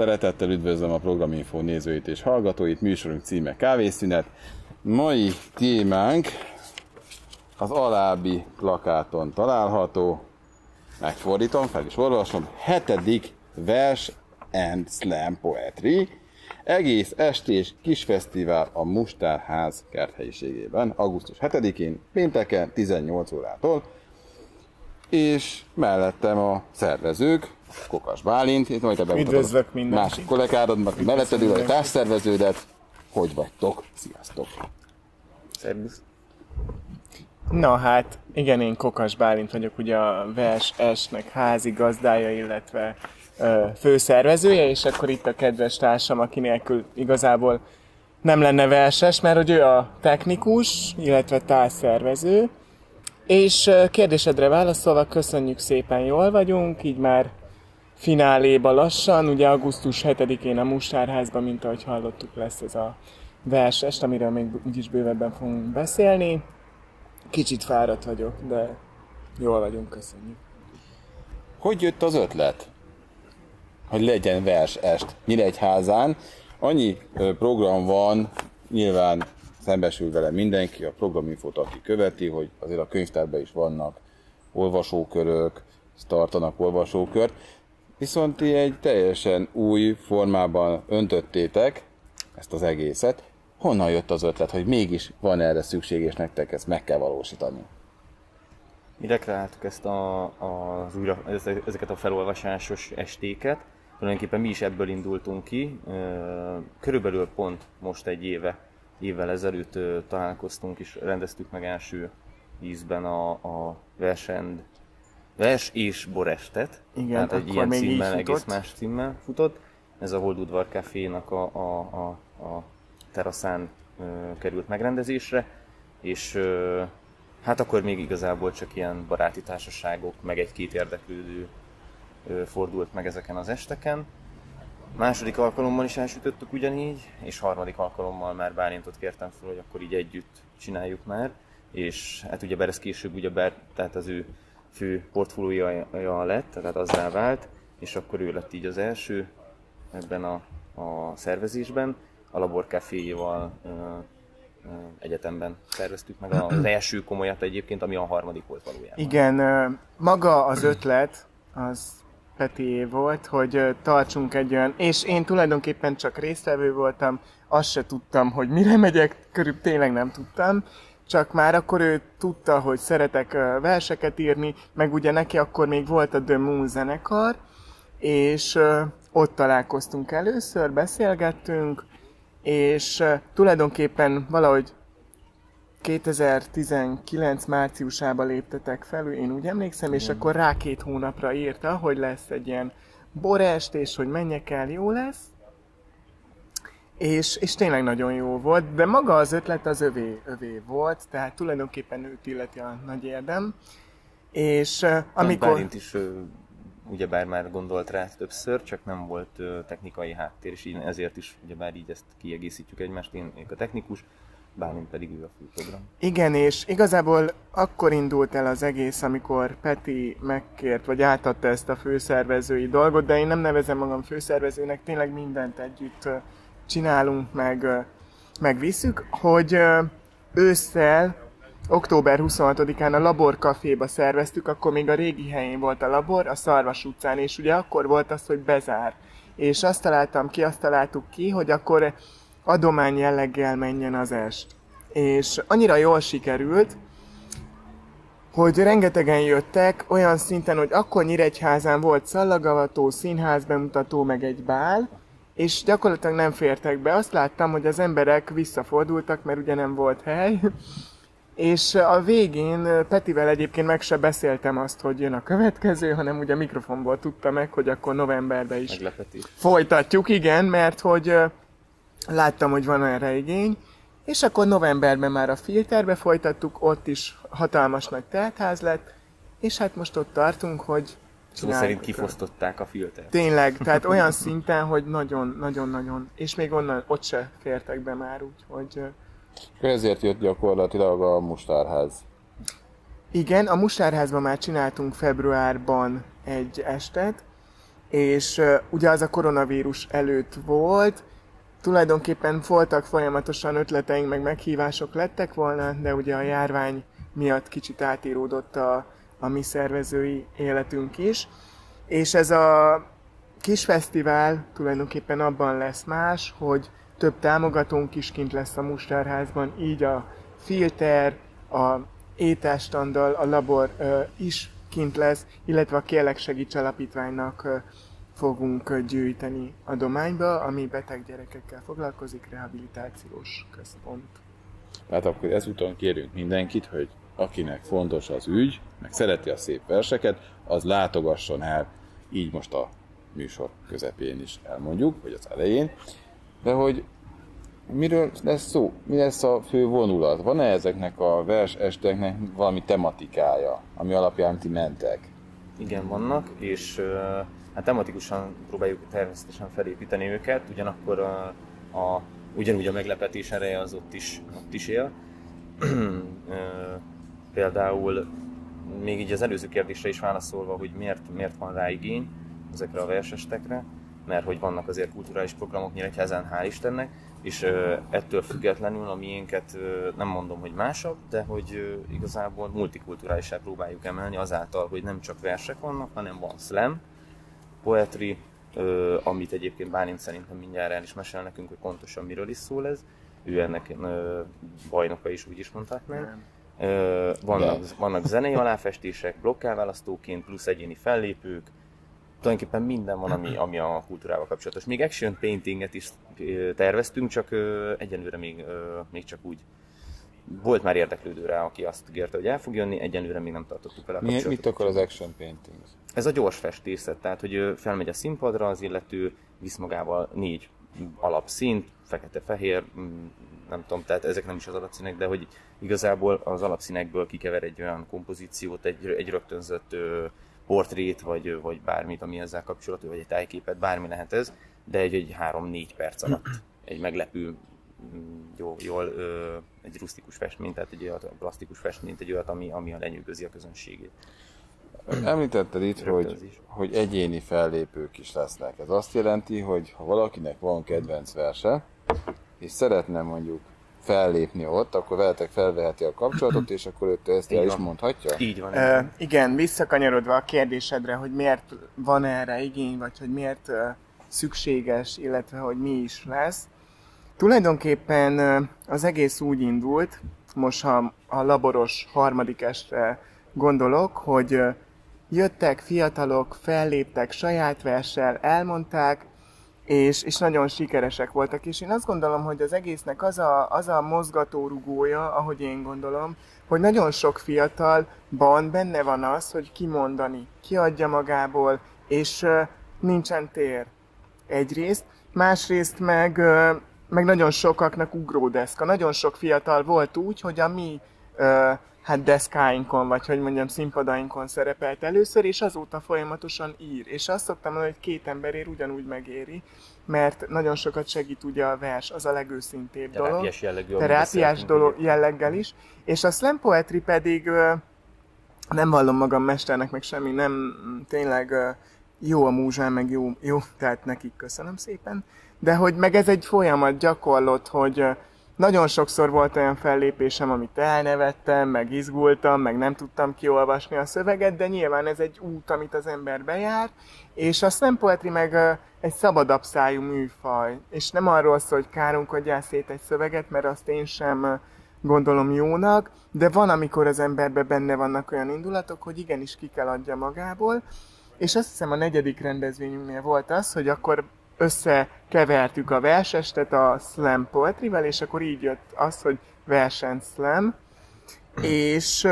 Szeretettel üdvözlöm a Programinfo nézőit és hallgatóit, műsorunk címe Kávészünet. Mai témánk az alábbi plakáton található, megfordítom, fel is olvasom, hetedik vers and slam poetry, egész estés kis fesztivál a Mustárház kerthelyiségében, augusztus 7-én, pénteken 18 órától, és mellettem a szervezők, Kokas Bálint, itt majd te Üdvözlök mindenkit. Másik kollégádat, mert melletted ül a társszerveződet. Hogy vagytok? Sziasztok! Szervusz. Na hát, igen, én Kokas Bálint vagyok, ugye a Vers S-nek házi gazdája, illetve ö, főszervezője, és akkor itt a kedves társam, aki nélkül igazából nem lenne verses, mert hogy ő a technikus, illetve társszervező. És kérdésedre válaszolva, köszönjük szépen, jól vagyunk, így már fináléba lassan, ugye augusztus 7-én a Mustárházban, mint ahogy hallottuk, lesz ez a versest, amiről még úgyis bővebben fogunk beszélni. Kicsit fáradt vagyok, de jól vagyunk, köszönjük. Hogy jött az ötlet, hogy legyen vers est Nyíregyházán? Annyi program van, nyilván szembesül vele mindenki, a programinfót, aki követi, hogy azért a könyvtárban is vannak olvasókörök, tartanak olvasókört, viszont ti egy teljesen új formában öntötték ezt az egészet. Honnan jött az ötlet, hogy mégis van erre szükség, és nektek ezt meg kell valósítani? Mi rekreáltuk ezt a, az újra, ezeket a felolvasásos estéket. Tulajdonképpen mi is ebből indultunk ki. Körülbelül pont most egy éve, évvel ezelőtt találkoztunk és rendeztük meg első ízben a, a versend, vers és borestet. Igen, Tehát egy ilyen címmel, egész más címmel futott. Ez a Holdudvar Cafénak a, a, a, a teraszán ö, került megrendezésre, és ö, hát akkor még igazából csak ilyen baráti társaságok, meg egy-két érdeklődő ö, fordult meg ezeken az esteken. Második alkalommal is elsütöttük ugyanígy, és harmadik alkalommal már Bálintot kértem fel, hogy akkor így együtt csináljuk már, és hát ugye ez később ugyebár, tehát az ő fő portfóliója lett, tehát azzá vált, és akkor ő lett így az első ebben a, a szervezésben. A Labor Caféjéval ö, ö, egyetemben szerveztük meg az első komolyat egyébként, ami a harmadik volt valójában. Igen, maga az ötlet, az Petié volt, hogy tartsunk egy olyan, és én tulajdonképpen csak résztvevő voltam, azt se tudtam, hogy mire megyek, körül tényleg nem tudtam, csak már akkor ő tudta, hogy szeretek verseket írni, meg ugye neki akkor még volt a The Moon zenekar, és ott találkoztunk először, beszélgettünk, és tulajdonképpen valahogy 2019 márciusában léptetek fel, én úgy emlékszem, és akkor rá két hónapra írta, hogy lesz egy ilyen borest, és hogy menjek el, jó lesz. És, és tényleg nagyon jó volt, de maga az ötlet az övé, övé volt, tehát tulajdonképpen őt illeti a nagy érdem. És uh, Amikor... Bálint is ö, ugyebár már gondolt rá többször, csak nem volt ö, technikai háttér, és így ezért is ugyebár így ezt kiegészítjük egymást. Én vagyok a technikus, Bálint pedig ő a főprogram. Igen, és igazából akkor indult el az egész, amikor Peti megkért, vagy átadta ezt a főszervezői dolgot, de én nem nevezem magam főszervezőnek, tényleg mindent együtt csinálunk, meg, ö, megviszük, hogy ősszel, október 26-án a Labor Caféba szerveztük, akkor még a régi helyén volt a labor, a Szarvas utcán, és ugye akkor volt az, hogy bezár. És azt találtam ki, azt találtuk ki, hogy akkor adomány jelleggel menjen az est. És annyira jól sikerült, hogy rengetegen jöttek, olyan szinten, hogy akkor Nyíregyházán volt szallagavató, színház bemutató, meg egy bál, és gyakorlatilag nem fértek be. Azt láttam, hogy az emberek visszafordultak, mert ugye nem volt hely, és a végén Petivel egyébként meg se beszéltem azt, hogy jön a következő, hanem ugye mikrofonból tudta meg, hogy akkor novemberben is Meglepetés. Folytatjuk, igen, mert hogy láttam, hogy van erre igény, és akkor novemberben már a filterbe folytattuk, ott is hatalmas nagy teltház lett, és hát most ott tartunk, hogy Szó szerint csináljuk. kifosztották a filtert. Tényleg, tehát olyan szinten, hogy nagyon-nagyon-nagyon, és még onnan ott se fértek be már, úgyhogy ezért jött gyakorlatilag a Mustárház. igen, a Mustárházban már csináltunk februárban egy estet, és uh, ugye az a koronavírus előtt volt, tulajdonképpen voltak folyamatosan ötleteink, meg meghívások lettek volna, de ugye a járvány miatt kicsit átíródott a, a mi szervezői életünk is. És ez a kis fesztivál tulajdonképpen abban lesz más, hogy több támogatónk is kint lesz a Mustárházban, így a filter, a ételstandal, a labor uh, is kint lesz, illetve a Kérlek Segíts Alapítványnak uh, fogunk gyűjteni adományba, ami beteg gyerekekkel foglalkozik, rehabilitációs központ. Tehát akkor ezúton kérünk mindenkit, hogy akinek fontos az ügy, meg szereti a szép verseket, az látogasson el, így most a műsor közepén is elmondjuk, vagy az elején, de hogy miről lesz szó? Mi lesz a fő vonulat? Van-e ezeknek a vers esteknek valami tematikája, ami alapján ti mentek? Igen, vannak, és hát tematikusan próbáljuk természetesen felépíteni őket, ugyanakkor a, a, ugyanúgy a meglepetés ereje az ott is, ott is él. Például még így az előző kérdésre is válaszolva, hogy miért, miért van rá igény ezekre a versestekre, mert hogy vannak azért kulturális programok Nyíregyházán, hál' Istennek, és ettől függetlenül a miénket nem mondom, hogy másabb, de hogy igazából multikulturálisá próbáljuk emelni azáltal, hogy nem csak versek vannak, hanem van slam, poetry, amit egyébként Bálint szerintem mindjárt el is mesél nekünk, hogy pontosan miről is szól ez. Ő ennek bajnoka is úgy is mondták meg. Vannak, vannak zenei aláfestések, blokkelválasztóként, plusz egyéni fellépők, tulajdonképpen minden van, ami, ami a kultúrával kapcsolatos. Még action paintinget is terveztünk, csak egyenlőre még, még csak úgy volt már érdeklődő rá, aki azt ígérte, hogy el fog jönni, egyenlőre még nem tartottuk vele a Mi, Mit akar az action painting? Ez a gyors festészet, tehát hogy felmegy a színpadra, az illető visz magával négy alapszínt, fekete-fehér, mm, nem tudom, tehát ezek nem is az alapszínek, de hogy igazából az alapszínekből kikever egy olyan kompozíciót, egy, egy rögtönzött portrét, vagy, vagy bármit, ami ezzel kapcsolatú, vagy egy tájképet, bármi lehet ez, de egy, egy 3-4 perc alatt egy meglepő, mm, jó, jól ö, egy rustikus festmény, tehát egy olyat, plastikus festmény, egy olyat, ami, ami lenyűgözi a közönségét. Említetted itt, hogy, hogy egyéni fellépők is lesznek. Ez azt jelenti, hogy ha valakinek van kedvenc verse, és szeretne mondjuk fellépni ott, akkor veletek felveheti a kapcsolatot, és akkor őt ezt el is mondhatja? Így van. Uh, igen, visszakanyarodva a kérdésedre, hogy miért van erre igény, vagy hogy miért uh, szükséges, illetve hogy mi is lesz. Tulajdonképpen uh, az egész úgy indult, most ha a laboros harmadik estre gondolok, hogy uh, jöttek fiatalok, felléptek saját verssel, elmondták, és, és nagyon sikeresek voltak, és én azt gondolom, hogy az egésznek az a, az a mozgatórugója, ahogy én gondolom, hogy nagyon sok fiatalban benne van az, hogy kimondani, kiadja magából, és uh, nincsen tér egyrészt, másrészt meg, uh, meg nagyon sokaknak ugródeszka. Nagyon sok fiatal volt úgy, hogy a mi uh, hát deszkáinkon, vagy hogy mondjam, színpadainkon szerepelt először, és azóta folyamatosan ír. És azt szoktam mondani, hogy két emberért ugyanúgy megéri, mert nagyon sokat segít ugye a vers, az a legőszintébb dolog. Terápiás jellegű. Terápiás dolog jelleggel is. És a slam poetry pedig nem vallom magam mesternek, meg semmi, nem tényleg jó a múzsán, meg jó, jó, tehát nekik köszönöm szépen. De hogy meg ez egy folyamat gyakorlott, hogy nagyon sokszor volt olyan fellépésem, amit elnevettem, meg izgultam, meg nem tudtam kiolvasni a szöveget, de nyilván ez egy út, amit az ember bejár, és a slam poetry meg egy szabadabb szájú műfaj, és nem arról szól, hogy kárunkodjál szét egy szöveget, mert azt én sem gondolom jónak, de van, amikor az emberben benne vannak olyan indulatok, hogy igenis ki kell adja magából, és azt hiszem a negyedik rendezvényünknél volt az, hogy akkor összekevertük a versestet a slam poetryvel, és akkor így jött az, hogy versen slam, és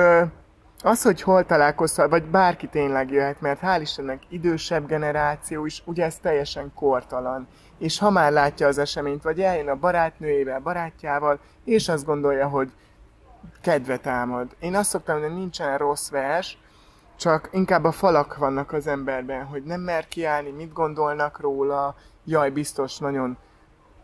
az, hogy hol találkozhat, vagy bárki tényleg jöhet, mert hál' Istennek idősebb generáció is, ugye ez teljesen kortalan. És ha már látja az eseményt, vagy eljön a barátnőjével, barátjával, és azt gondolja, hogy kedvet támad. Én azt szoktam, hogy nincsen rossz vers, csak inkább a falak vannak az emberben, hogy nem mer kiállni, mit gondolnak róla, jaj, biztos nagyon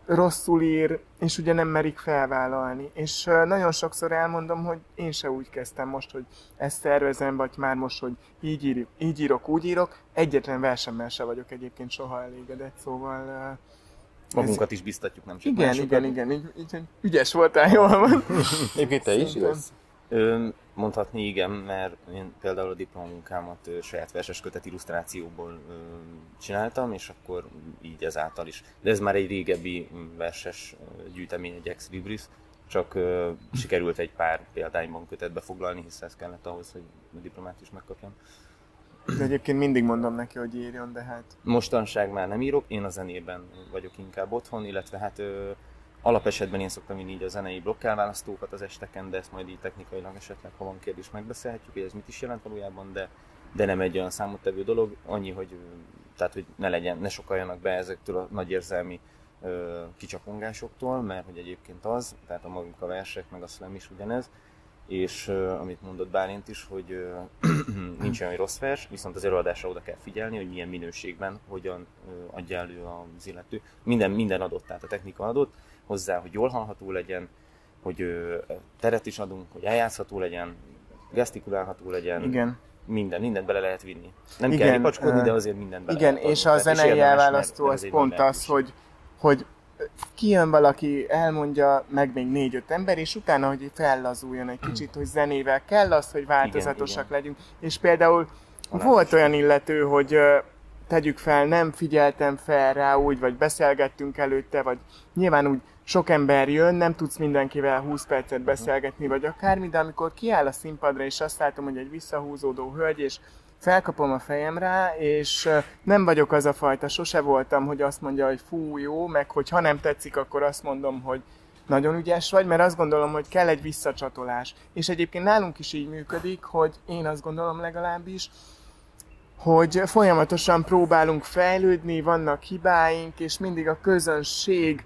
rosszul ír, és ugye nem merik felvállalni. És nagyon sokszor elmondom, hogy én se úgy kezdtem most, hogy ezt szervezem, vagy már most, hogy így, ír, így írok, úgy írok. Egyetlen versemmel se vagyok egyébként soha elégedett, szóval... Magunkat is biztatjuk, nem csak igen, másokat. igen, igen, így, így, ügyes voltál, jól van. Egyébként te is Szerintem. Mondhatni igen, mert én például a diplomunkámat saját verses kötet illusztrációból csináltam, és akkor így ezáltal is. De ez már egy régebbi verses gyűjtemény, egy ex libris, csak sikerült egy pár példányban kötetbe foglalni, hisz ez kellett ahhoz, hogy a diplomát is megkapjam. De egyébként mindig mondom neki, hogy írjon, de hát... Mostanság már nem írok, én a zenében vagyok inkább otthon, illetve hát alapesetben én szoktam vinni így a zenei blokkelválasztókat az esteken, de ezt majd így technikailag esetleg, ha van kérdés, megbeszélhetjük, hogy ez mit is jelent valójában, de, de nem egy olyan számottevő dolog, annyi, hogy, tehát, hogy ne legyen, ne sokaljanak be ezektől a nagy érzelmi ö, kicsapongásoktól, mert hogy egyébként az, tehát a magunk a versek, meg a slam is ugyanez, és amit mondott Bálint is, hogy nincs olyan rossz vers, viszont az előadásra oda kell figyelni, hogy milyen minőségben, hogyan adja elő az illető. Minden, minden adott, tehát a technika adott, hozzá, hogy jól hallható legyen, hogy teret is adunk, hogy eljátszható legyen, gesztikulálható legyen, Igen. minden, mindent bele lehet vinni. Nem Igen, kell ripacskodni, de azért mindent bele Igen, lehet és a zenei elválasztó az pont az, hogy, hogy kijön valaki, elmondja, meg még négy-öt ember, és utána, hogy fellazuljon egy kicsit, hogy zenével kell az, hogy változatosak igen. legyünk. És például Alá volt olyan illető, hogy tegyük fel, nem figyeltem fel rá úgy, vagy beszélgettünk előtte, vagy nyilván úgy sok ember jön, nem tudsz mindenkivel 20 percet beszélgetni, vagy akármi, de amikor kiáll a színpadra, és azt látom, hogy egy visszahúzódó hölgy, és felkapom a fejem rá, és nem vagyok az a fajta, sose voltam, hogy azt mondja, hogy fú, jó, meg hogy ha nem tetszik, akkor azt mondom, hogy nagyon ügyes vagy, mert azt gondolom, hogy kell egy visszacsatolás. És egyébként nálunk is így működik, hogy én azt gondolom legalábbis, hogy folyamatosan próbálunk fejlődni, vannak hibáink, és mindig a közönség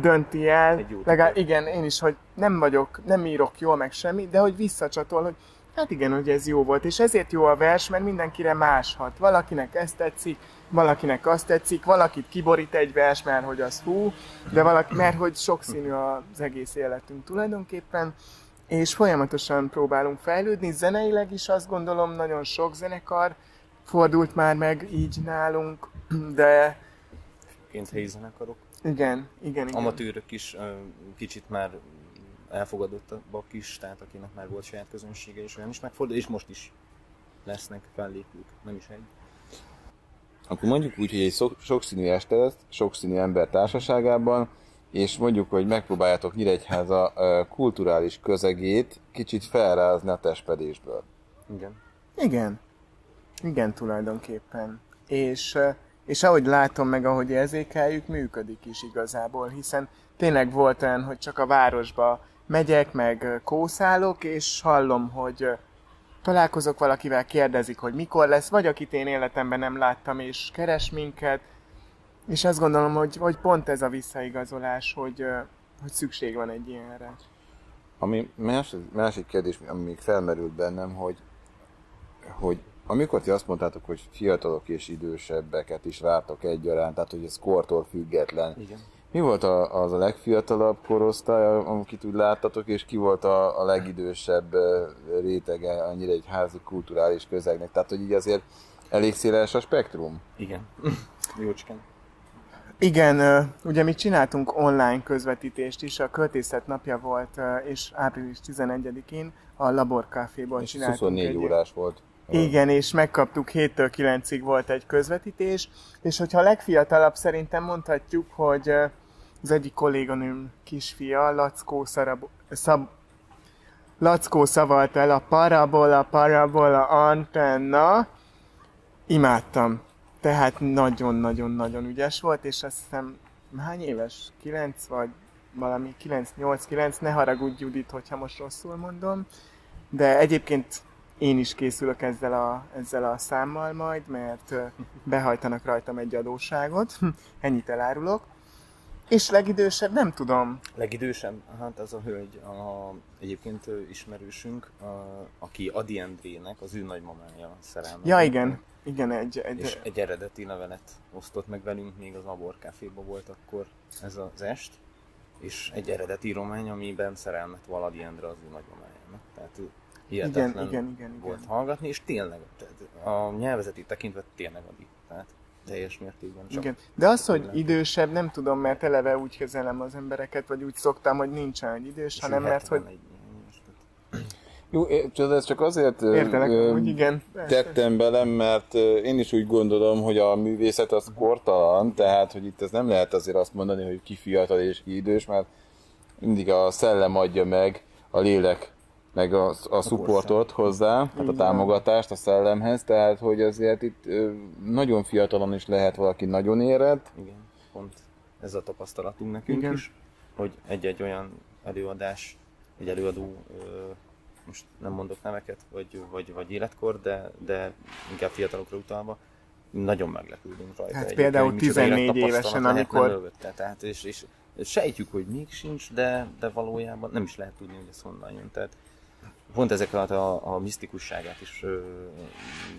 dönti el. Legalább, igen, én is, hogy nem vagyok, nem írok jól meg semmi, de hogy visszacsatol, hogy hát igen, hogy ez jó volt. És ezért jó a vers, mert mindenkire máshat. Valakinek ez tetszik, valakinek azt tetszik, valakit kiborít egy vers, mert hogy az fú, de valaki, mert hogy sokszínű az egész életünk tulajdonképpen, és folyamatosan próbálunk fejlődni. Zeneileg is azt gondolom, nagyon sok zenekar fordult már meg így nálunk, de Ként helyi zenekarok. igen, igen, igen. amatőrök is kicsit már elfogadottabbak is, tehát akinek már volt saját közönsége, és olyan is megfordul, és most is lesznek fellépők, nem is egy. Akkor mondjuk úgy, hogy egy szok- sokszínű este lesz, sokszínű ember társaságában, és mondjuk, hogy megpróbáljátok Nyíregyháza kulturális közegét kicsit felrázni a testpedésből. Igen. Igen. Igen, tulajdonképpen. És, és ahogy látom meg, ahogy érzékeljük, működik is igazából, hiszen tényleg volt olyan, hogy csak a városba megyek, meg kószálok, és hallom, hogy találkozok valakivel, kérdezik, hogy mikor lesz, vagy akit én életemben nem láttam, és keres minket, és azt gondolom, hogy, hogy pont ez a visszaigazolás, hogy, hogy szükség van egy ilyenre. Ami másik, másik kérdés, ami még felmerült bennem, hogy, hogy amikor ti azt mondtátok, hogy fiatalok és idősebbeket is vártok egyaránt, tehát hogy ez kortól független. Igen. Mi volt a, az a legfiatalabb korosztály, amit úgy láttatok, és ki volt a, a legidősebb rétege annyira egy házi kulturális közegnek? Tehát, hogy így azért elég széles a spektrum? Igen. Jócskán. Igen, ugye mi csináltunk online közvetítést is, a költészet napja volt, és április 11-én a Labor Caféból És csináltunk 24 egy... órás volt. Igen, és megkaptuk 7-től 9-ig volt egy közvetítés, és hogyha a legfiatalabb szerintem mondhatjuk, hogy az egyik kolléganőm kisfia, Lackó, Szarab, Szab, Lackó szavalt el a parabola, parabola, antenna, imádtam. Tehát nagyon-nagyon-nagyon ügyes volt, és azt hiszem, hány éves? 9 vagy valami 9-8-9, ne haragudj Judit, hogyha most rosszul mondom. De egyébként én is készülök ezzel a, ezzel a számmal majd, mert behajtanak rajtam egy adóságot, ennyit elárulok. És legidősebb, nem tudom. Legidősebb, hát az a hölgy, a, egyébként ismerősünk, a, aki Adi Endrének, az ő nagymamája szerelme. Ja, igen. Igen, egy, egy, és egy eredeti levelet osztott meg velünk, még az Abor Caféban volt akkor ez az est, és egy eredeti íromány, amiben szerelmet val Adi Endre az ő nagymamájának. Tehát ő hihetetlen igen, igen, igen, volt igen. hallgatni, és tényleg, a nyelvezeti tekintve tényleg Adi. Tehát teljes mértékben csak. Igen. De az, hogy tényleg. idősebb, nem tudom, mert eleve úgy kezelem az embereket, vagy úgy szoktam, hogy nincsen egy idős, És hanem mert hogy 71 éves, tehát- Jó, tudod, ez csak azért értelek, ö, hogy igen. tettem bele, mert én is úgy gondolom, hogy a művészet az kortalan, tehát hogy itt ez nem lehet azért azt mondani, hogy ki fiatal és ki idős, mert mindig a szellem adja meg a lélek, meg a, a supportot hozzá, hát a támogatást a szellemhez, tehát hogy azért itt nagyon fiatalon is lehet valaki nagyon érett, Igen, pont ez a tapasztalatunk nekünk Igen. is, hogy egy-egy olyan előadás, egy előadó, most nem mondok neveket, vagy, vagy, vagy életkor, de, de inkább fiatalokra utalva, nagyon meglepődünk rajta. Hát például hogy micsoda 14 élettapasztalat évesen, amikor- mögötte. Tehát, és, és sejtjük, hogy még sincs, de, de valójában nem is lehet tudni, hogy ez honnan jön. Tehát pont ezek alatt a, a misztikusságát is ö,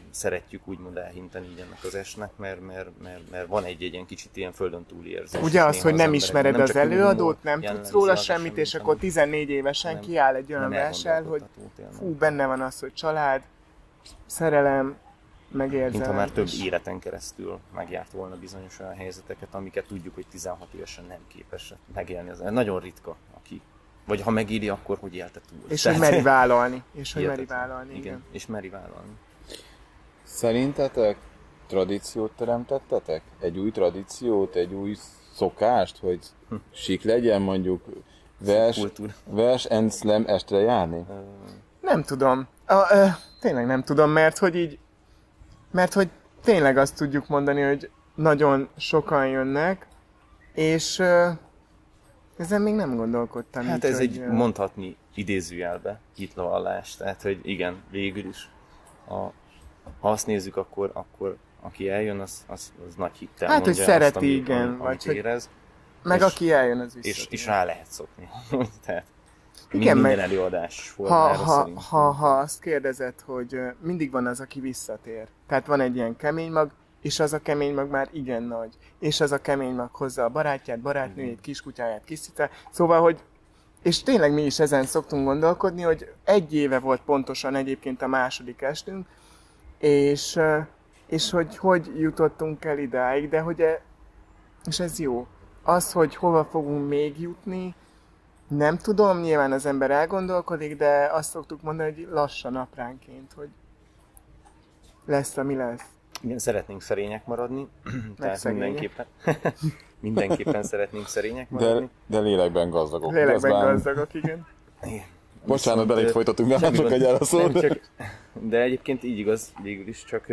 szeretjük úgymond elhinteni így ennek az esnek, mert, mert, mert, mert van egy, egy ilyen kicsit ilyen földön túli érzés. Ugye az, hogy nem emberekben. ismered Nem az előadót, nem tudsz róla az semmit, és akkor 14 évesen nem- kiáll egy olyan nem versel, hogy fú, benne van az, hogy család, szerelem, megérzelem. Mintha már több és- életen keresztül megjárt volna bizonyos olyan helyzeteket, amiket tudjuk, hogy 16 évesen nem képes megélni. Az nagyon ritka, aki vagy ha megéli, akkor hogy élte túl. És hogy meri vállalni. És hogy meri vállalni, igen. igen. És meri vállalni. Szerintetek tradíciót teremtettetek? Egy új tradíciót, egy új szokást, hogy sik legyen mondjuk vers, Kultúra. vers and slam estre járni? Nem tudom. A, ö, tényleg nem tudom, mert hogy így, mert hogy tényleg azt tudjuk mondani, hogy nagyon sokan jönnek, és ö, ezen még nem gondolkodtam. Hát így, ez hogy, egy mondhatni idézőjelbe hitlavallás, tehát hogy igen, végül is. A, ha azt nézzük, akkor, akkor aki eljön, az, az, az nagy hittel Hát, hogy mondja szereti, azt, ami, igen, ami, vagy amit hogy- érez, Meg és- aki eljön, az és, visszatér. és rá lehet szokni. tehát Igen, minden meg- előadás ha, ha, szerintem. ha, ha azt kérdezed, hogy mindig van az, aki visszatér. Tehát van egy ilyen kemény mag, és az a kemény mag már igen nagy. És az a kemény mag hozza a barátját, barátnőjét, kiskutyáját, kiscicát. Szóval, hogy és tényleg mi is ezen szoktunk gondolkodni, hogy egy éve volt pontosan egyébként a második estünk, és, és hogy hogy jutottunk el idáig, de hogy e, és ez jó. Az, hogy hova fogunk még jutni, nem tudom, nyilván az ember elgondolkodik, de azt szoktuk mondani, hogy lassan apránként, hogy lesz, ami lesz. Igen, szeretnénk szerények maradni, tehát szegények. mindenképpen, mindenképpen szeretnénk szerények De, maradni. de lélekben gazdagok. Lélekben már- gazdagok, igen. Igen. Bocsánat, ö, folytatunk, mert nem szót. Nem, csak, de egyébként így igaz végül is, csak,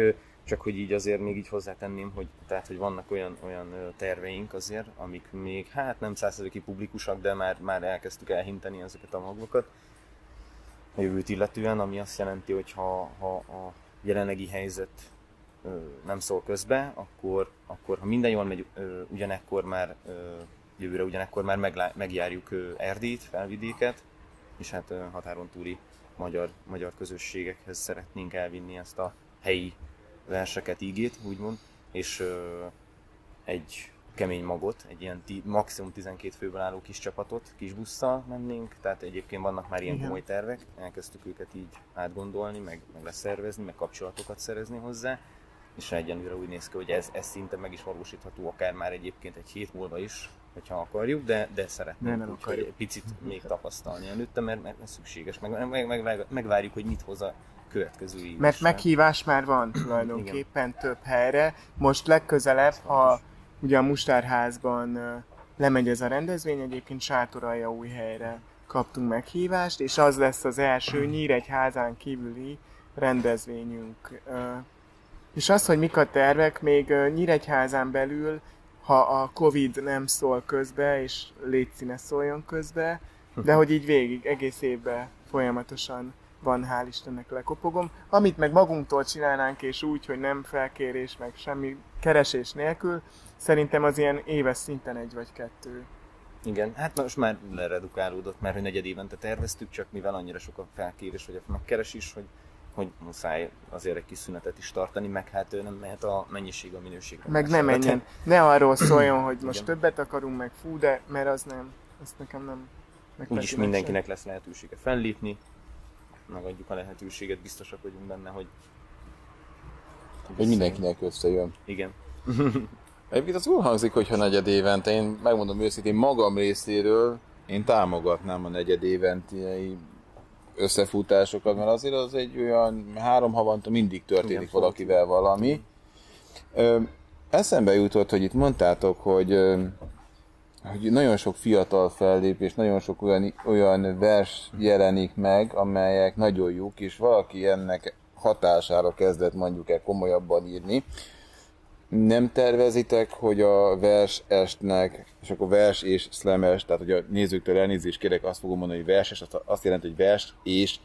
csak hogy így azért még így hozzátenném, hogy, tehát, hogy vannak olyan, olyan terveink azért, amik még hát nem százszerzéki publikusak, de már, már elkezdtük elhinteni ezeket a magvakat a jövőt illetően, ami azt jelenti, hogy ha, ha a jelenlegi helyzet nem szól közbe, akkor, akkor ha minden jól megy, ugyanekkor már jövőre ugyanekkor már meglá, megjárjuk ö, Erdélyt, felvidéket, és hát határon túli magyar, magyar közösségekhez szeretnénk elvinni ezt a helyi verseket, ígét, úgymond, és egy kemény magot, egy ilyen ti, maximum 12 főből álló kis csapatot, kis busszal mennénk, tehát egyébként vannak már ilyen Igen. komoly tervek, elkezdtük őket így átgondolni, meg, meg leszervezni, meg kapcsolatokat szerezni hozzá, és egyenlőre úgy néz ki, hogy ez, ez szinte meg is valósítható, akár már egyébként egy hét múlva is, hogyha akarjuk, de, de szeretnénk De nem úgy, akarjuk. hogy egy picit még tapasztalni előtte, mert, mert, mert szükséges, meg, meg, meg, meg, megvárjuk, hogy mit hoz a következő év. Mert meghívás már van tulajdonképpen több helyre. Most legközelebb, ha ugye a Mustárházban lemegy ez a rendezvény, egyébként Sátoralja új helyre kaptunk meghívást, és az lesz az első Nyíregyházán kívüli rendezvényünk. És az, hogy mik a tervek, még Nyíregyházán belül, ha a Covid nem szól közbe, és légy ne szóljon közbe, de hogy így végig, egész évben folyamatosan van, hál' Istennek lekopogom. Amit meg magunktól csinálnánk, és úgy, hogy nem felkérés, meg semmi keresés nélkül, szerintem az ilyen éves szinten egy vagy kettő. Igen, hát most már leredukálódott, mert hogy negyed évente terveztük, csak mivel annyira sok a felkérés, vagy a megkeresés, hogy, hogy muszáj azért egy kis szünetet is tartani, meg hát ő nem mehet a mennyiség a minőség. Meg ne menjen, ne arról szóljon, hogy most Igen. többet akarunk, meg fú, de mert az nem, azt nekem nem. Úgyis mindenkinek lesz lehetősége fellépni, megadjuk a lehetőséget, biztosak vagyunk benne, hogy... Hogy mindenkinek összejön. Igen. Egyébként az úgy hangzik, hogyha negyed évente, én megmondom őszintén magam részéről, én támogatnám a negyed éventei összefutásokat, mert azért az egy olyan három havonta mindig történik Igen, valakivel valami. Ö, eszembe jutott, hogy itt mondtátok, hogy, ö, hogy nagyon sok fiatal fellépés, nagyon sok olyan, olyan vers jelenik meg, amelyek nagyon jók, és valaki ennek hatására kezdett mondjuk el komolyabban írni nem tervezitek, hogy a vers estnek, és akkor vers és slames, tehát hogy a nézőktől elnézést kérek, azt fogom mondani, hogy vers est, azt jelenti, hogy vers és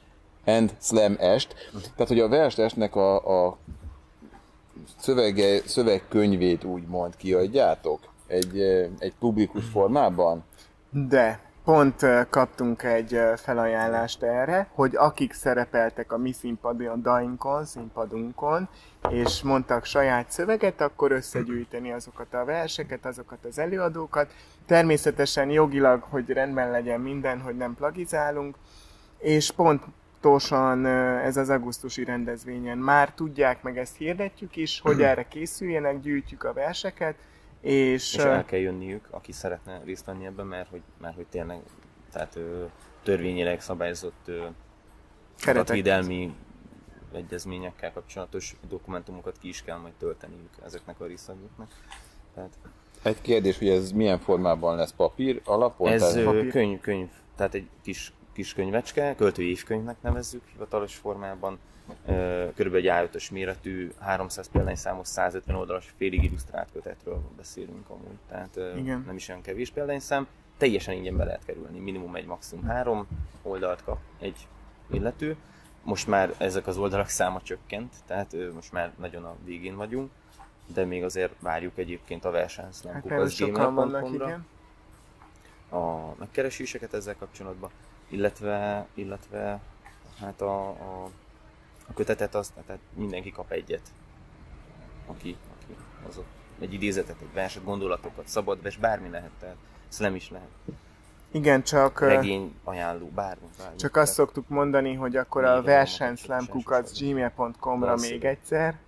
and slam est. Tehát, hogy a vers estnek a, a szövege, szövegkönyvét úgymond kiadjátok egy, egy publikus formában? De, pont kaptunk egy felajánlást erre, hogy akik szerepeltek a mi színpadainkon, színpadunkon, és mondtak saját szöveget, akkor összegyűjteni azokat a verseket, azokat az előadókat. Természetesen jogilag, hogy rendben legyen minden, hogy nem plagizálunk, és pontosan ez az augusztusi rendezvényen már tudják, meg ezt hirdetjük is, hogy erre készüljenek, gyűjtjük a verseket, és, és el kell jönniük, aki szeretne részt venni ebben, mert hogy, mert hogy tényleg tehát, törvényileg szabályozott adatvédelmi egyezményekkel kapcsolatos dokumentumokat ki is kell majd tölteniük ezeknek a részvevőknek. Tehát... Egy kérdés, hogy ez milyen formában lesz papír alapon? Ez tehát... Papír? könyv, könyv, tehát egy kis, kis könyvecske, költői évkönyvnek nevezzük hivatalos formában, körülbelül egy A5-ös méretű, 300 példányszámos, 150 oldalas félig illusztrált kötetről beszélünk amúgy, tehát Igen. nem is olyan kevés példányszám. Teljesen ingyen be lehet kerülni, minimum egy, maximum három oldalt kap egy illető, most már ezek az oldalak száma csökkent, tehát most már nagyon a végén vagyunk, de még azért várjuk egyébként a versenyszlamkukac hát a megkereséseket ezzel kapcsolatban, illetve, illetve hát a, a, a kötetet azt, tehát mindenki kap egyet, aki, aki azok egy idézetet, egy verset, gondolatokat, szabad vers, bármi lehet, tehát ez nem is lehet. Igen, csak... Regény ajánló, bármi. bármi csak azt szoktuk mondani, hogy akkor a versenyszlámkukac.gmail.com-ra még egyszer,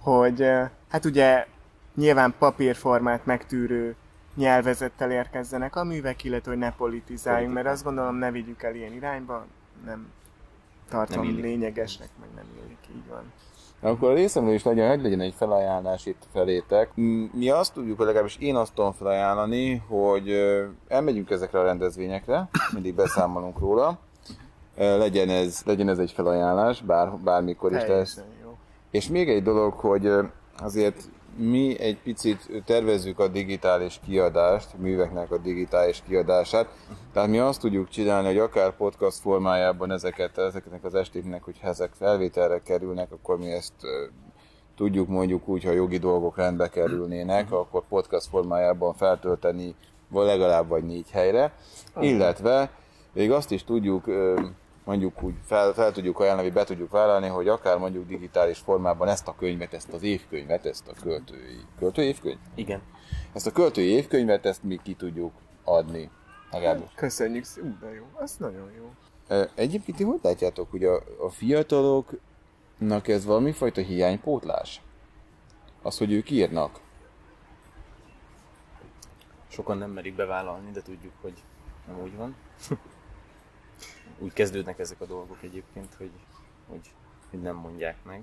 hogy hát ugye nyilván papírformát megtűrő nyelvezettel érkezzenek a művek, illetve hogy ne politizáljunk, mert azt gondolom ne vigyük el ilyen irányba, nem tartom nem lényegesnek, meg nem illik, így van. Akkor a részemről is legyen, hogy legyen egy felajánlás itt felétek. Mi azt tudjuk, hogy legalábbis én azt tudom felajánlani, hogy elmegyünk ezekre a rendezvényekre, mindig beszámolunk róla. Legyen ez, legyen ez egy felajánlás, bár, bármikor is lesz. És még egy dolog, hogy azért mi egy picit tervezzük a digitális kiadást, műveknek a digitális kiadását. Tehát mi azt tudjuk csinálni, hogy akár podcast formájában ezeket, ezeknek az estéknek, hogy ezek felvételre kerülnek, akkor mi ezt tudjuk mondjuk úgy, ha jogi dolgok rendbe kerülnének, akkor podcast formájában feltölteni legalább vagy négy helyre. Illetve még azt is tudjuk mondjuk úgy fel, fel tudjuk ajánlani, be tudjuk vállalni, hogy akár mondjuk digitális formában ezt a könyvet, ezt az évkönyvet, ezt a költői, költői évkönyv? Igen. Ezt a költői évkönyvet, ezt mi ki tudjuk adni. Legalább. Köszönjük, ú, de jó, az nagyon jó. Egyébként ti hogy látjátok, hogy a, a fiataloknak ez valami fajta hiánypótlás? Az, hogy ők írnak? Sokan nem merik bevállalni, de tudjuk, hogy nem úgy van. úgy kezdődnek ezek a dolgok egyébként, hogy, hogy, hogy nem mondják meg.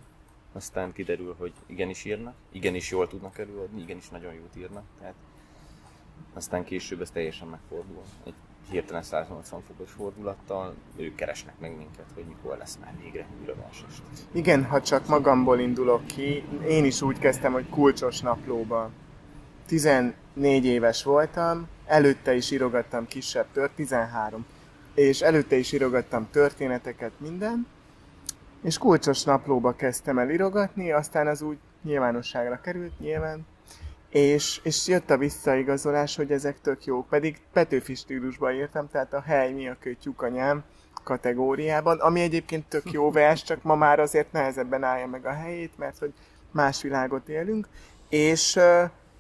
Aztán kiderül, hogy igenis írnak, igenis jól tudnak előadni, igenis nagyon jót írnak, tehát aztán később ez teljesen megfordul. Egy hirtelen 180 fokos fordulattal ők keresnek meg minket, hogy mikor lesz már végre versest. Igen, ha csak magamból indulok ki, én is úgy kezdtem, hogy kulcsos naplóba. 14 éves voltam, előtte is írogattam kisebb tört, 13 és előtte is írogattam történeteket, minden, és kulcsos naplóba kezdtem el írogatni, aztán az úgy nyilvánosságra került, nyilván, és, és jött a visszaigazolás, hogy ezek tök jók, pedig Petőfi stílusban írtam, tehát a hely, mi a kötyúk anyám, kategóriában, ami egyébként tök jó vers, csak ma már azért nehezebben állja meg a helyét, mert hogy más világot élünk, és,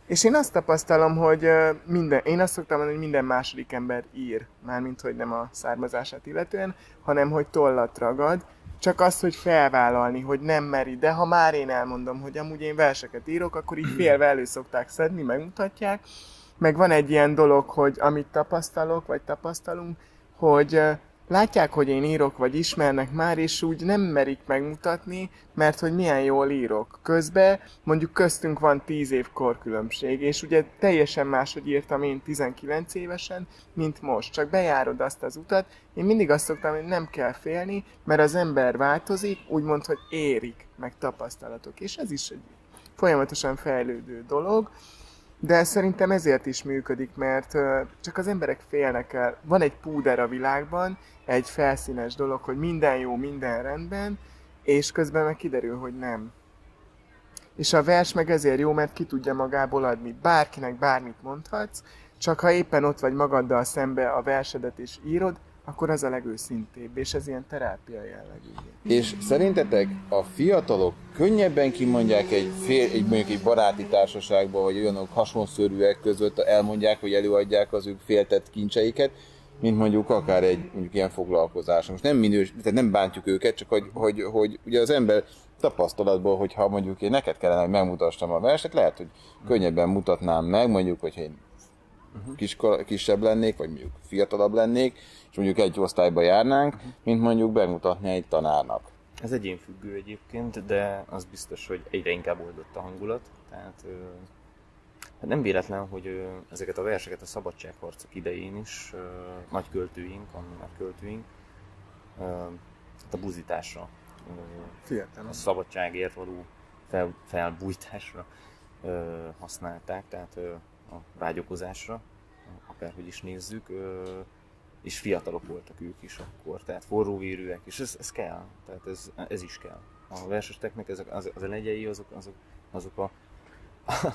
és én azt tapasztalom, hogy minden, én azt szoktam mondani, hogy minden második ember ír, mármint hogy nem a származását illetően, hanem hogy tollat ragad, csak az, hogy felvállalni, hogy nem meri, de ha már én elmondom, hogy amúgy én verseket írok, akkor így félve elő szokták szedni, megmutatják, meg van egy ilyen dolog, hogy amit tapasztalok, vagy tapasztalunk, hogy látják, hogy én írok, vagy ismernek már, és úgy nem merik megmutatni, mert hogy milyen jól írok. Közben mondjuk köztünk van 10 év korkülönbség, és ugye teljesen máshogy írtam én 19 évesen, mint most. Csak bejárod azt az utat. Én mindig azt szoktam, hogy nem kell félni, mert az ember változik, úgymond, hogy érik, meg tapasztalatok. És ez is egy folyamatosan fejlődő dolog. De szerintem ezért is működik, mert csak az emberek félnek el. Van egy púder a világban, egy felszínes dolog, hogy minden jó, minden rendben, és közben meg kiderül, hogy nem. És a vers meg ezért jó, mert ki tudja magából adni. Bárkinek bármit mondhatsz, csak ha éppen ott vagy magaddal szembe a versedet és írod, akkor az a legőszintébb, és ez ilyen terápia jellegű. És szerintetek a fiatalok könnyebben kimondják egy, fél, egy mondjuk egy baráti társaságban, vagy olyanok hasonszörűek között elmondják, hogy előadják az ők féltett kincseiket, mint mondjuk akár egy mondjuk ilyen foglalkozás. Most nem minős, tehát nem bántjuk őket, csak hogy, hogy, hogy ugye az ember tapasztalatból, hogyha mondjuk én neked kellene, hogy megmutassam a verset, lehet, hogy könnyebben mutatnám meg, mondjuk, hogyha én kis, kisebb lennék, vagy mondjuk fiatalabb lennék, és mondjuk egy osztályba járnánk, mint mondjuk bemutatni egy tanárnak. Ez egyénfüggő egyébként, de az biztos, hogy egyre inkább oldott a hangulat. Tehát Hát nem véletlen, hogy ezeket a verseket a szabadságharcok idején is nagy költőink, a nagy költőink, hát a buzításra, a szabadságért való fel, felbújtásra használták, tehát a vágyokozásra, akárhogy is nézzük, és fiatalok voltak ők is akkor, tehát forróvérűek, és ez, ez kell, tehát ez, ez is kell. A versesteknek ezek, az, az elegyei azok, azok, azok a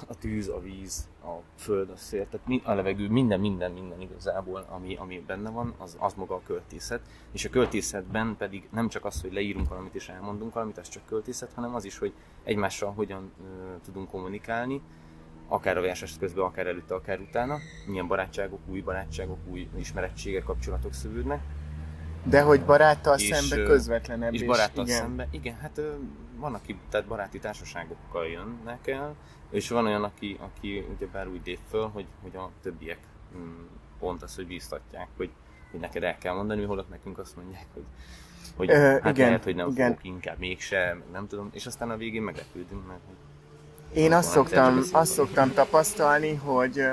a tűz, a víz, a föld, a szél, tehát a levegő, minden, minden, minden igazából, ami, ami benne van, az, az maga a költészet. És a költészetben pedig nem csak az, hogy leírunk valamit és elmondunk valamit, az csak költészet, hanem az is, hogy egymással hogyan ö, tudunk kommunikálni, akár a verses közben, akár előtte, akár utána, milyen barátságok, új barátságok, új ismerettségek, kapcsolatok szövődnek. De hogy baráttal és, szembe közvetlenebb. És baráttal igen. szembe, igen, hát van, aki tehát baráti társaságokkal jönnek el, és van olyan, aki, aki ugyebár úgy lép föl, hogy, hogy a többiek mm, pont az, hogy bíztatják, hogy, hogy neked el kell mondani, holott nekünk azt mondják, hogy, hogy uh, hát igen, lehet, hogy nem igen. fogok inkább mégsem, nem tudom, és aztán a végén meglepődünk, mert én azt szoktam, azt szoktam tapasztalni, hogy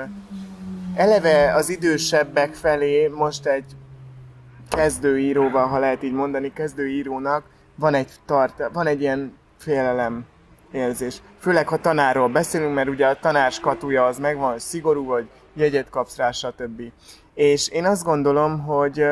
eleve az idősebbek felé most egy kezdőíróval, ha lehet így mondani, kezdőírónak van egy, tart, van egy ilyen félelem érzés. Főleg, ha tanárról beszélünk, mert ugye a tanár skatuja az megvan, hogy szigorú, hogy jegyet kapsz rá, stb. És én azt gondolom, hogy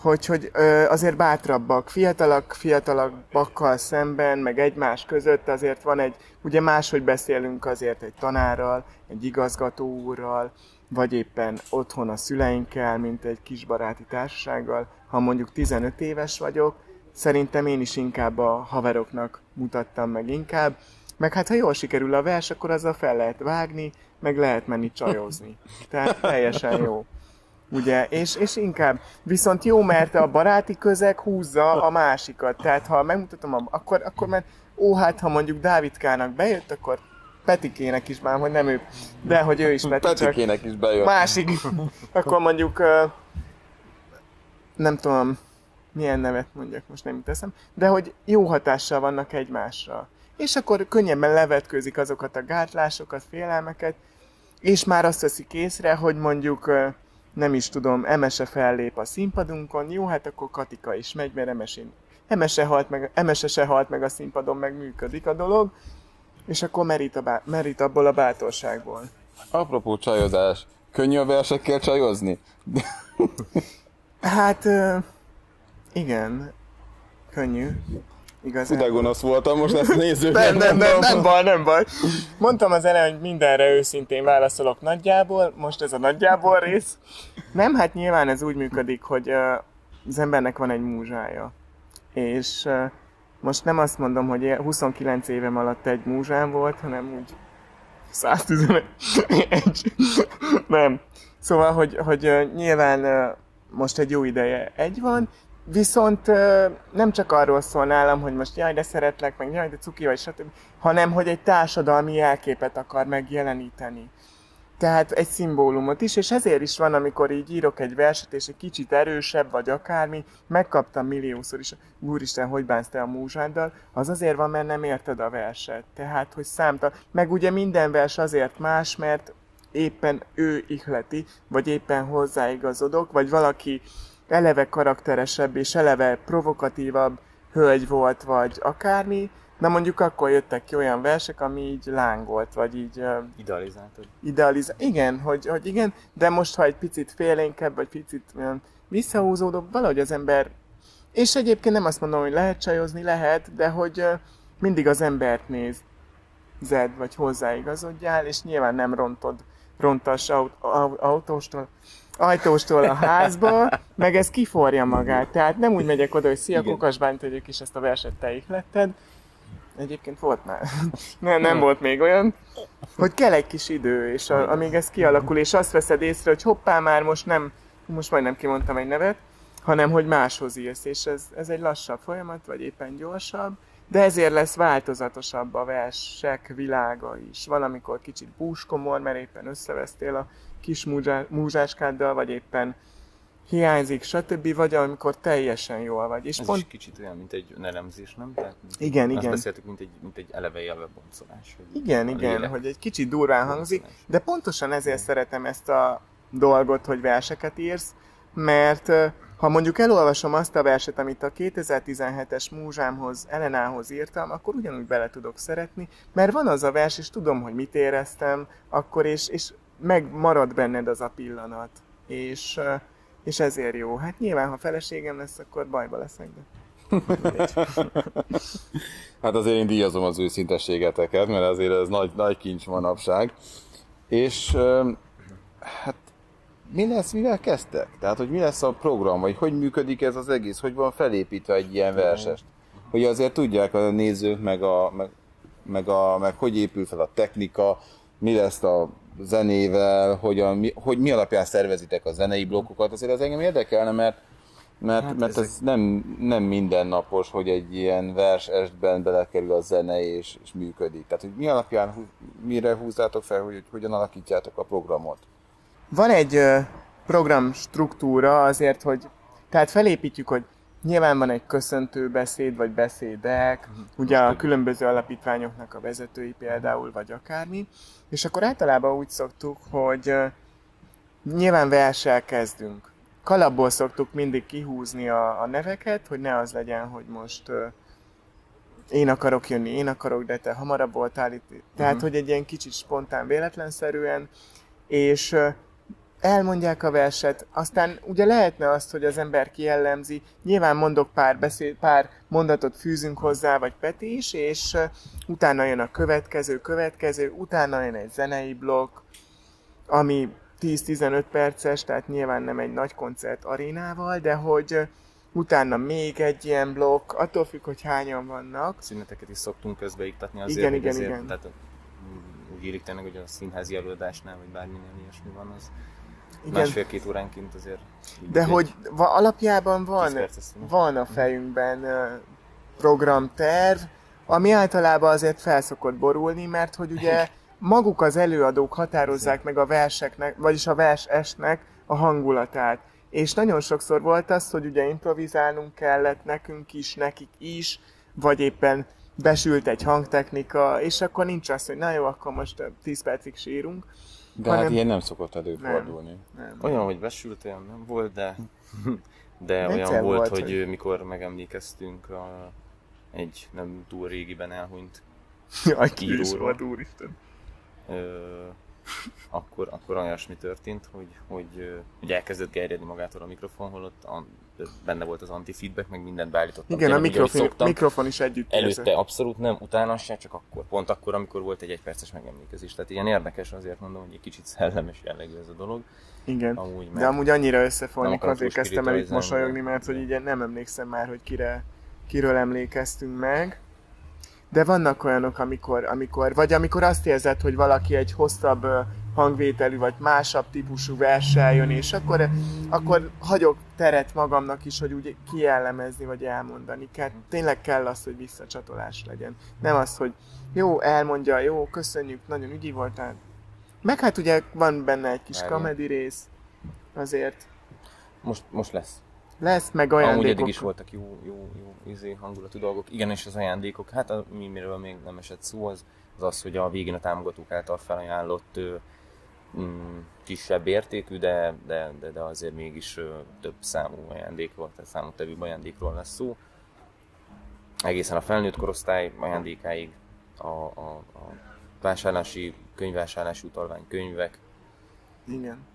hogy, hogy azért bátrabbak, fiatalak, fiatalabbakkal szemben, meg egymás között azért van egy, ugye máshogy beszélünk azért egy tanárral, egy igazgató úrral, vagy éppen otthon a szüleinkkel, mint egy kis baráti társasággal. Ha mondjuk 15 éves vagyok, szerintem én is inkább a haveroknak mutattam meg inkább. Meg hát ha jól sikerül a vers, akkor azzal fel lehet vágni, meg lehet menni csajozni. Tehát teljesen jó. Ugye? És, és inkább. Viszont jó, mert a baráti közeg húzza a másikat. Tehát ha megmutatom, akkor, akkor mert ó, hát ha mondjuk Dávidkának bejött, akkor Petikének is már, hogy nem ő, de hogy ő is Peti, Petikének is bejött. Másik. Akkor mondjuk nem tudom, milyen nevet mondjak, most nem teszem, de hogy jó hatással vannak egymásra. És akkor könnyebben levetkőzik azokat a gátlásokat, félelmeket, és már azt veszik észre, hogy mondjuk nem is tudom, Emese fellép a színpadunkon, jó, hát akkor Katika is megy, mert Emesén, Emese, halt meg, Emese se halt meg a színpadon, meg működik a dolog, és akkor merít, a bá- merít abból a bátorságból. Apropó csajozás, könnyű a versekkel csajozni? hát, igen, könnyű. Igazán. De gonosz voltam, most ezt nézzük. nem, nem, nem, nem baj, nem baj. Mondtam az elején, hogy mindenre őszintén válaszolok nagyjából, most ez a nagyjából rész. Nem, hát nyilván ez úgy működik, hogy uh, az embernek van egy múzsája. És uh, most nem azt mondom, hogy 29 évem alatt egy múzsám volt, hanem úgy 111. nem. Szóval, hogy, hogy uh, nyilván uh, most egy jó ideje egy van, viszont nem csak arról szól nálam, hogy most jaj, de szeretlek, meg jaj, de cuki vagy, stb., hanem hogy egy társadalmi jelképet akar megjeleníteni. Tehát egy szimbólumot is, és ezért is van, amikor így írok egy verset, és egy kicsit erősebb, vagy akármi, megkaptam milliószor is, úristen, hogy bánsz te a múzsáddal, az azért van, mert nem érted a verset. Tehát, hogy számta. Meg ugye minden vers azért más, mert éppen ő ihleti, vagy éppen hozzáigazodok, vagy valaki eleve karakteresebb és eleve provokatívabb hölgy volt, vagy akármi, Na mondjuk akkor jöttek ki olyan versek, ami így lángolt, vagy így... Uh, Idealizáltad. Idealiz... Igen, hogy, hogy igen, de most ha egy picit félénkebb, vagy picit olyan visszahúzódó, valahogy az ember... És egyébként nem azt mondom, hogy lehet csajozni, lehet, de hogy uh, mindig az embert néz zed, vagy hozzáigazodjál, és nyilván nem rontod, rontas aut- autóstól, ajtóstól a házba, meg ez kiforja magát. Tehát nem úgy megyek oda, hogy szia, kokasbányt tegyük, és ezt a verset te ihletted, Egyébként volt már. nem, nem volt még olyan. Hogy kell egy kis idő, és a, amíg ez kialakul, és azt veszed észre, hogy hoppá, már most nem, most majdnem kimondtam egy nevet, hanem hogy máshoz írsz, és ez, ez egy lassabb folyamat, vagy éppen gyorsabb, de ezért lesz változatosabb a versek világa is. Valamikor kicsit búskomor, mert éppen összevesztél a kis múzsáskáddal, vagy éppen hiányzik, stb. Vagy amikor teljesen jól vagy. És Ez pont... is kicsit olyan, mint egy önelemzés, nem? Tehát, igen, azt igen. beszéltük, mint egy, mint egy eleve jelve boncolás. Hogy igen, igen, lélek. hogy egy kicsit durván hangzik, de pontosan ezért igen. szeretem ezt a dolgot, hogy verseket írsz, mert ha mondjuk elolvasom azt a verset, amit a 2017-es múzsámhoz, Elenához írtam, akkor ugyanúgy bele tudok szeretni, mert van az a vers, és tudom, hogy mit éreztem akkor, és, és megmarad benned az a pillanat. És és ezért jó. Hát nyilván, ha feleségem lesz, akkor bajba leszek, de... hát azért én díjazom az őszintességeteket, mert azért ez nagy, nagy kincs manapság. És hát mi lesz, mivel kezdtek? Tehát, hogy mi lesz a program, vagy hogy működik ez az egész, hogy van felépítve egy ilyen versest? Hogy azért tudják a nézők, meg, a, meg, meg, a, meg hogy épül fel a technika, mi lesz a zenével, hogy, a, mi, hogy mi alapján szervezitek a zenei blokkokat, azért az engem érdekelne, mert mert, hát mert ezek... ez nem, nem mindennapos, hogy egy ilyen vers estben belekerül a zene és, és működik. Tehát, hogy mi alapján, mire húzzátok fel, hogy, hogy hogyan alakítjátok a programot? Van egy program struktúra azért, hogy tehát felépítjük, hogy Nyilván van egy köszöntő beszéd, vagy beszédek, uh-huh. ugye a különböző alapítványoknak a vezetői például, vagy akármi. És akkor általában úgy szoktuk, hogy nyilván versel kezdünk. Kalapból szoktuk mindig kihúzni a, a neveket, hogy ne az legyen, hogy most én akarok jönni, én akarok, de te hamarabb voltál itt. Tehát, uh-huh. hogy egy ilyen kicsit spontán, véletlenszerűen, és elmondják a verset, aztán ugye lehetne azt, hogy az ember kiellemzi, nyilván mondok pár, beszéd, pár mondatot fűzünk hozzá, vagy Peti is, és utána jön a következő, következő, utána jön egy zenei blokk, ami 10-15 perces, tehát nyilván nem egy nagy koncert arénával, de hogy utána még egy ilyen blokk, attól függ, hogy hányan vannak. Szüneteket is szoktunk közbeiktatni azért, igen, igen, azért, igen. tehát úgy írik tényleg, hogy a színházi előadásnál, vagy bárminél ilyesmi van, az. Másfél-két óránként azért. De hogy va, alapjában van, van a fejünkben programterv, ami általában azért felszokott borulni, mert hogy ugye maguk az előadók határozzák meg a verseknek, vagyis a vers esnek a hangulatát. És nagyon sokszor volt az, hogy ugye improvizálnunk kellett nekünk is, nekik is, vagy éppen besült egy hangtechnika, és akkor nincs az, hogy na jó, akkor most 10 percig sírunk, de hanem... hát ilyen nem szokott előfordulni. Nem, nem. Olyan, hogy besült, olyan nem volt, de, de olyan volt, volt, hogy, hogy mikor megemlékeztünk a, egy nem túl régiben elhunyt Jaj, íróról. volt, úristen. Ö, akkor, akkor olyasmi történt, hogy, hogy, hogy elkezdett gerjedni magától a mikrofon, holott a, benne volt az anti-feedback, meg mindent beállítottam. Igen, a mikrofon, mikrofon is együtt Előtte érzett. abszolút nem, utána se, csak akkor. Pont akkor, amikor volt egy egyperces megemlékezés. Tehát ilyen érdekes, azért mondom, hogy egy kicsit szellemes jellegű ez a dolog. Igen, amúgy, de amúgy annyira összefonnik, azért kezdtem el itt mosolyogni, mert hogy így nem emlékszem már, hogy kire, kiről emlékeztünk meg. De vannak olyanok, amikor, amikor, vagy amikor azt érzed, hogy valaki egy hosszabb hangvételű, vagy másabb típusú verssel jön, és akkor, akkor hagyok teret magamnak is, hogy úgy kiellemezni, vagy elmondani. Kell, tényleg kell az, hogy visszacsatolás legyen. Nem az, hogy jó, elmondja, jó, köszönjük, nagyon ügyi voltál. Meg hát ugye van benne egy kis komedi rész, azért. Most, most lesz. Lesz, meg ajándékok. Amúgy eddig is voltak jó, jó, jó izé, hangulatú dolgok. Igen, és az ajándékok, hát mi, miről még nem esett szó, az, az az, hogy a végén a támogatók által felajánlott mm, kisebb értékű, de, de, de, de azért mégis ö, több számú ajándékról, tehát számottevű ajándékról lesz szó. Egészen a felnőtt korosztály ajándékáig a, a, a vásárlási, könyvvásárlási utalvány, könyvek. Igen.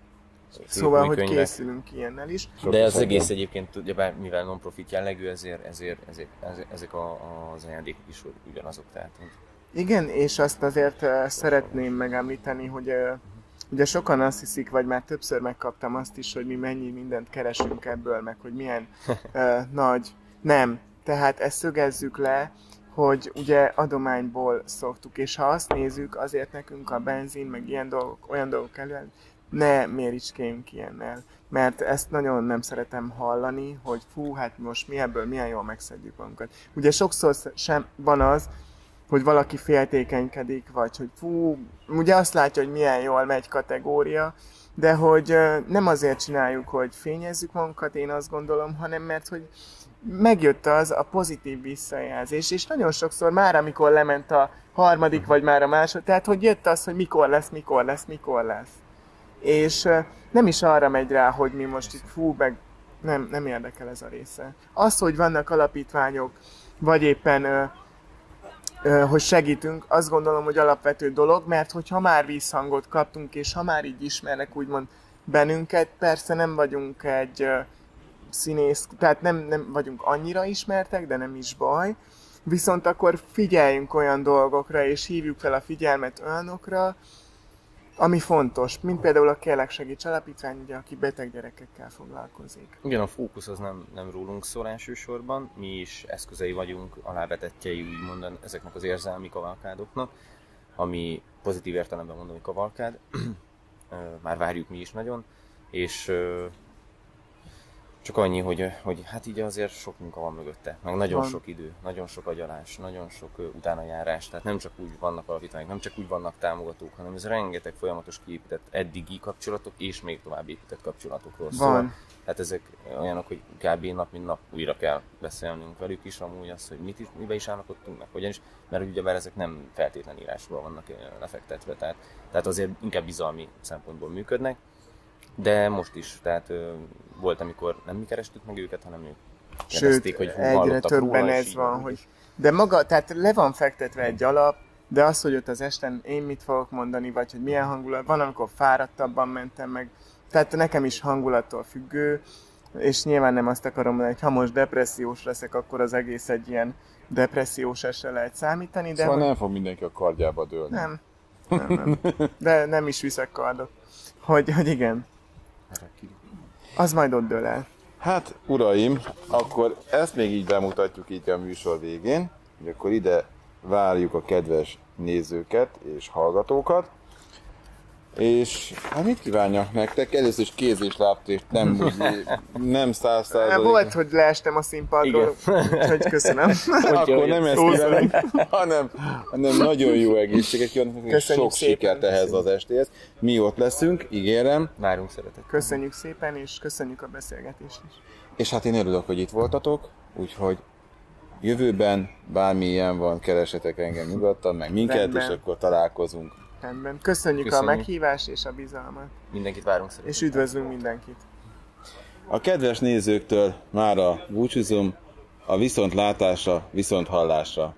Szóval, hogy könyvek. készülünk ilyennel is. De az egész egyébként, ugye, mivel non-profit jellegű, ezért, ezért, ezért, ezért ezek a, az ajándékok is ugyanazok. Tehát, igen, és azt azért szeretném megemlíteni, hogy Ugye sokan azt hiszik, vagy már többször megkaptam azt is, hogy mi mennyi mindent keresünk ebből, meg hogy milyen uh, nagy. Nem. Tehát ezt szögezzük le, hogy ugye adományból szoktuk, és ha azt nézzük, azért nekünk a benzin, meg ilyen dolgok, olyan dolgok elő, ne méricskéljünk ilyennel. Mert ezt nagyon nem szeretem hallani, hogy fú, hát most mi ebből milyen jól megszedjük magunkat. Ugye sokszor sem van az, hogy valaki féltékenykedik, vagy hogy fú, ugye azt látja, hogy milyen jól megy kategória, de hogy nem azért csináljuk, hogy fényezzük magunkat, én azt gondolom, hanem mert hogy megjött az a pozitív visszajelzés, és nagyon sokszor már, amikor lement a harmadik, vagy már a második, tehát hogy jött az, hogy mikor lesz, mikor lesz, mikor lesz. És nem is arra megy rá, hogy mi most itt fú, meg nem, nem érdekel ez a része. Az, hogy vannak alapítványok, vagy éppen hogy segítünk, azt gondolom, hogy alapvető dolog, mert hogyha már vízhangot kaptunk, és ha már így ismernek úgymond bennünket, persze nem vagyunk egy színész, tehát nem, nem vagyunk annyira ismertek, de nem is baj, viszont akkor figyeljünk olyan dolgokra, és hívjuk fel a figyelmet olyanokra, ami fontos, mint például a Kérlek Segíts Alapítvány, ugye, aki beteg gyerekekkel foglalkozik. Igen, a fókusz az nem, nem rólunk szól elsősorban, mi is eszközei vagyunk, alávetettjei úgymond ezeknek az érzelmi kavalkádoknak, ami pozitív értelemben mondom, hogy kavalkád, már várjuk mi is nagyon, és csak annyi, hogy, hogy hát így azért sok munka van mögötte, meg nagyon van. sok idő, nagyon sok agyalás, nagyon sok uh, utánajárás, tehát nem csak úgy vannak alapítványok, nem csak úgy vannak támogatók, hanem ez rengeteg folyamatos kiépített eddigi kapcsolatok és még tovább épített kapcsolatokról szól. Van. Hát ezek olyanok, hogy kb. nap mint nap újra kell beszélnünk velük is, amúgy az, hogy mit is, mibe is állapodtunk meg, hogyan is, mert ugye bár ezek nem feltétlen írásból vannak lefektetve, tehát, tehát azért inkább bizalmi szempontból működnek, de most is, tehát ö, volt, amikor nem mi kerestük meg őket, hanem ők Sőt, hogy egyre többen ez van, hogy... De maga, tehát le van fektetve egy alap, de az, hogy ott az esten én mit fogok mondani, vagy hogy milyen hangulat, van, amikor fáradtabban mentem meg, tehát nekem is hangulattól függő, és nyilván nem azt akarom mondani, hogy ha most depressziós leszek, akkor az egész egy ilyen depressziós esre lehet számítani. De szóval hogy... nem fog mindenki a kardjába dőlni. Nem. nem, nem. De nem is viszek kardot. Hogy, hogy igen. Az majd ott dől el. Hát, uraim, akkor ezt még így bemutatjuk így a műsor végén, hogy akkor ide várjuk a kedves nézőket és hallgatókat. És hát mit kívánjak nektek? Először is kéz és lábtést, nem, úgy, nem száz százalék. Volt, hogy leestem a színpadról, úgyhogy köszönöm. Akkor nem ezt kívánom, hanem, hanem nagyon jó egészséget kívánok, és sok sikert ehhez az estéhez. Mi ott leszünk, ígérem. Várunk szeretet. Köszönjük szépen, és köszönjük a beszélgetést is. És hát én örülök, hogy itt voltatok, úgyhogy jövőben bármilyen van, keresetek engem nyugodtan, meg minket, Rendben. és akkor találkozunk. Rendben. Köszönjük, Köszönjük a meghívást és a bizalmat. Mindenkit várunk szeretettel. És üdvözlünk mindenkit. A kedves nézőktől már a búcsúzom, a viszont látásra, viszont hallásra.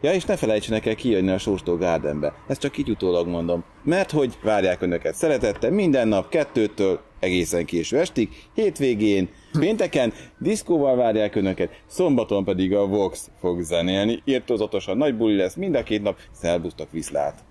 Ja, és ne felejtsenek el kijönni a Sóstó Gardenbe. Ezt csak így utólag mondom. Mert hogy várják önöket szeretettel minden nap kettőtől egészen késő estig, hétvégén, pénteken diszkóval várják önöket, szombaton pedig a Vox fog zenélni, írtózatosan nagy buli lesz mind a két nap, szerbusztok viszlát!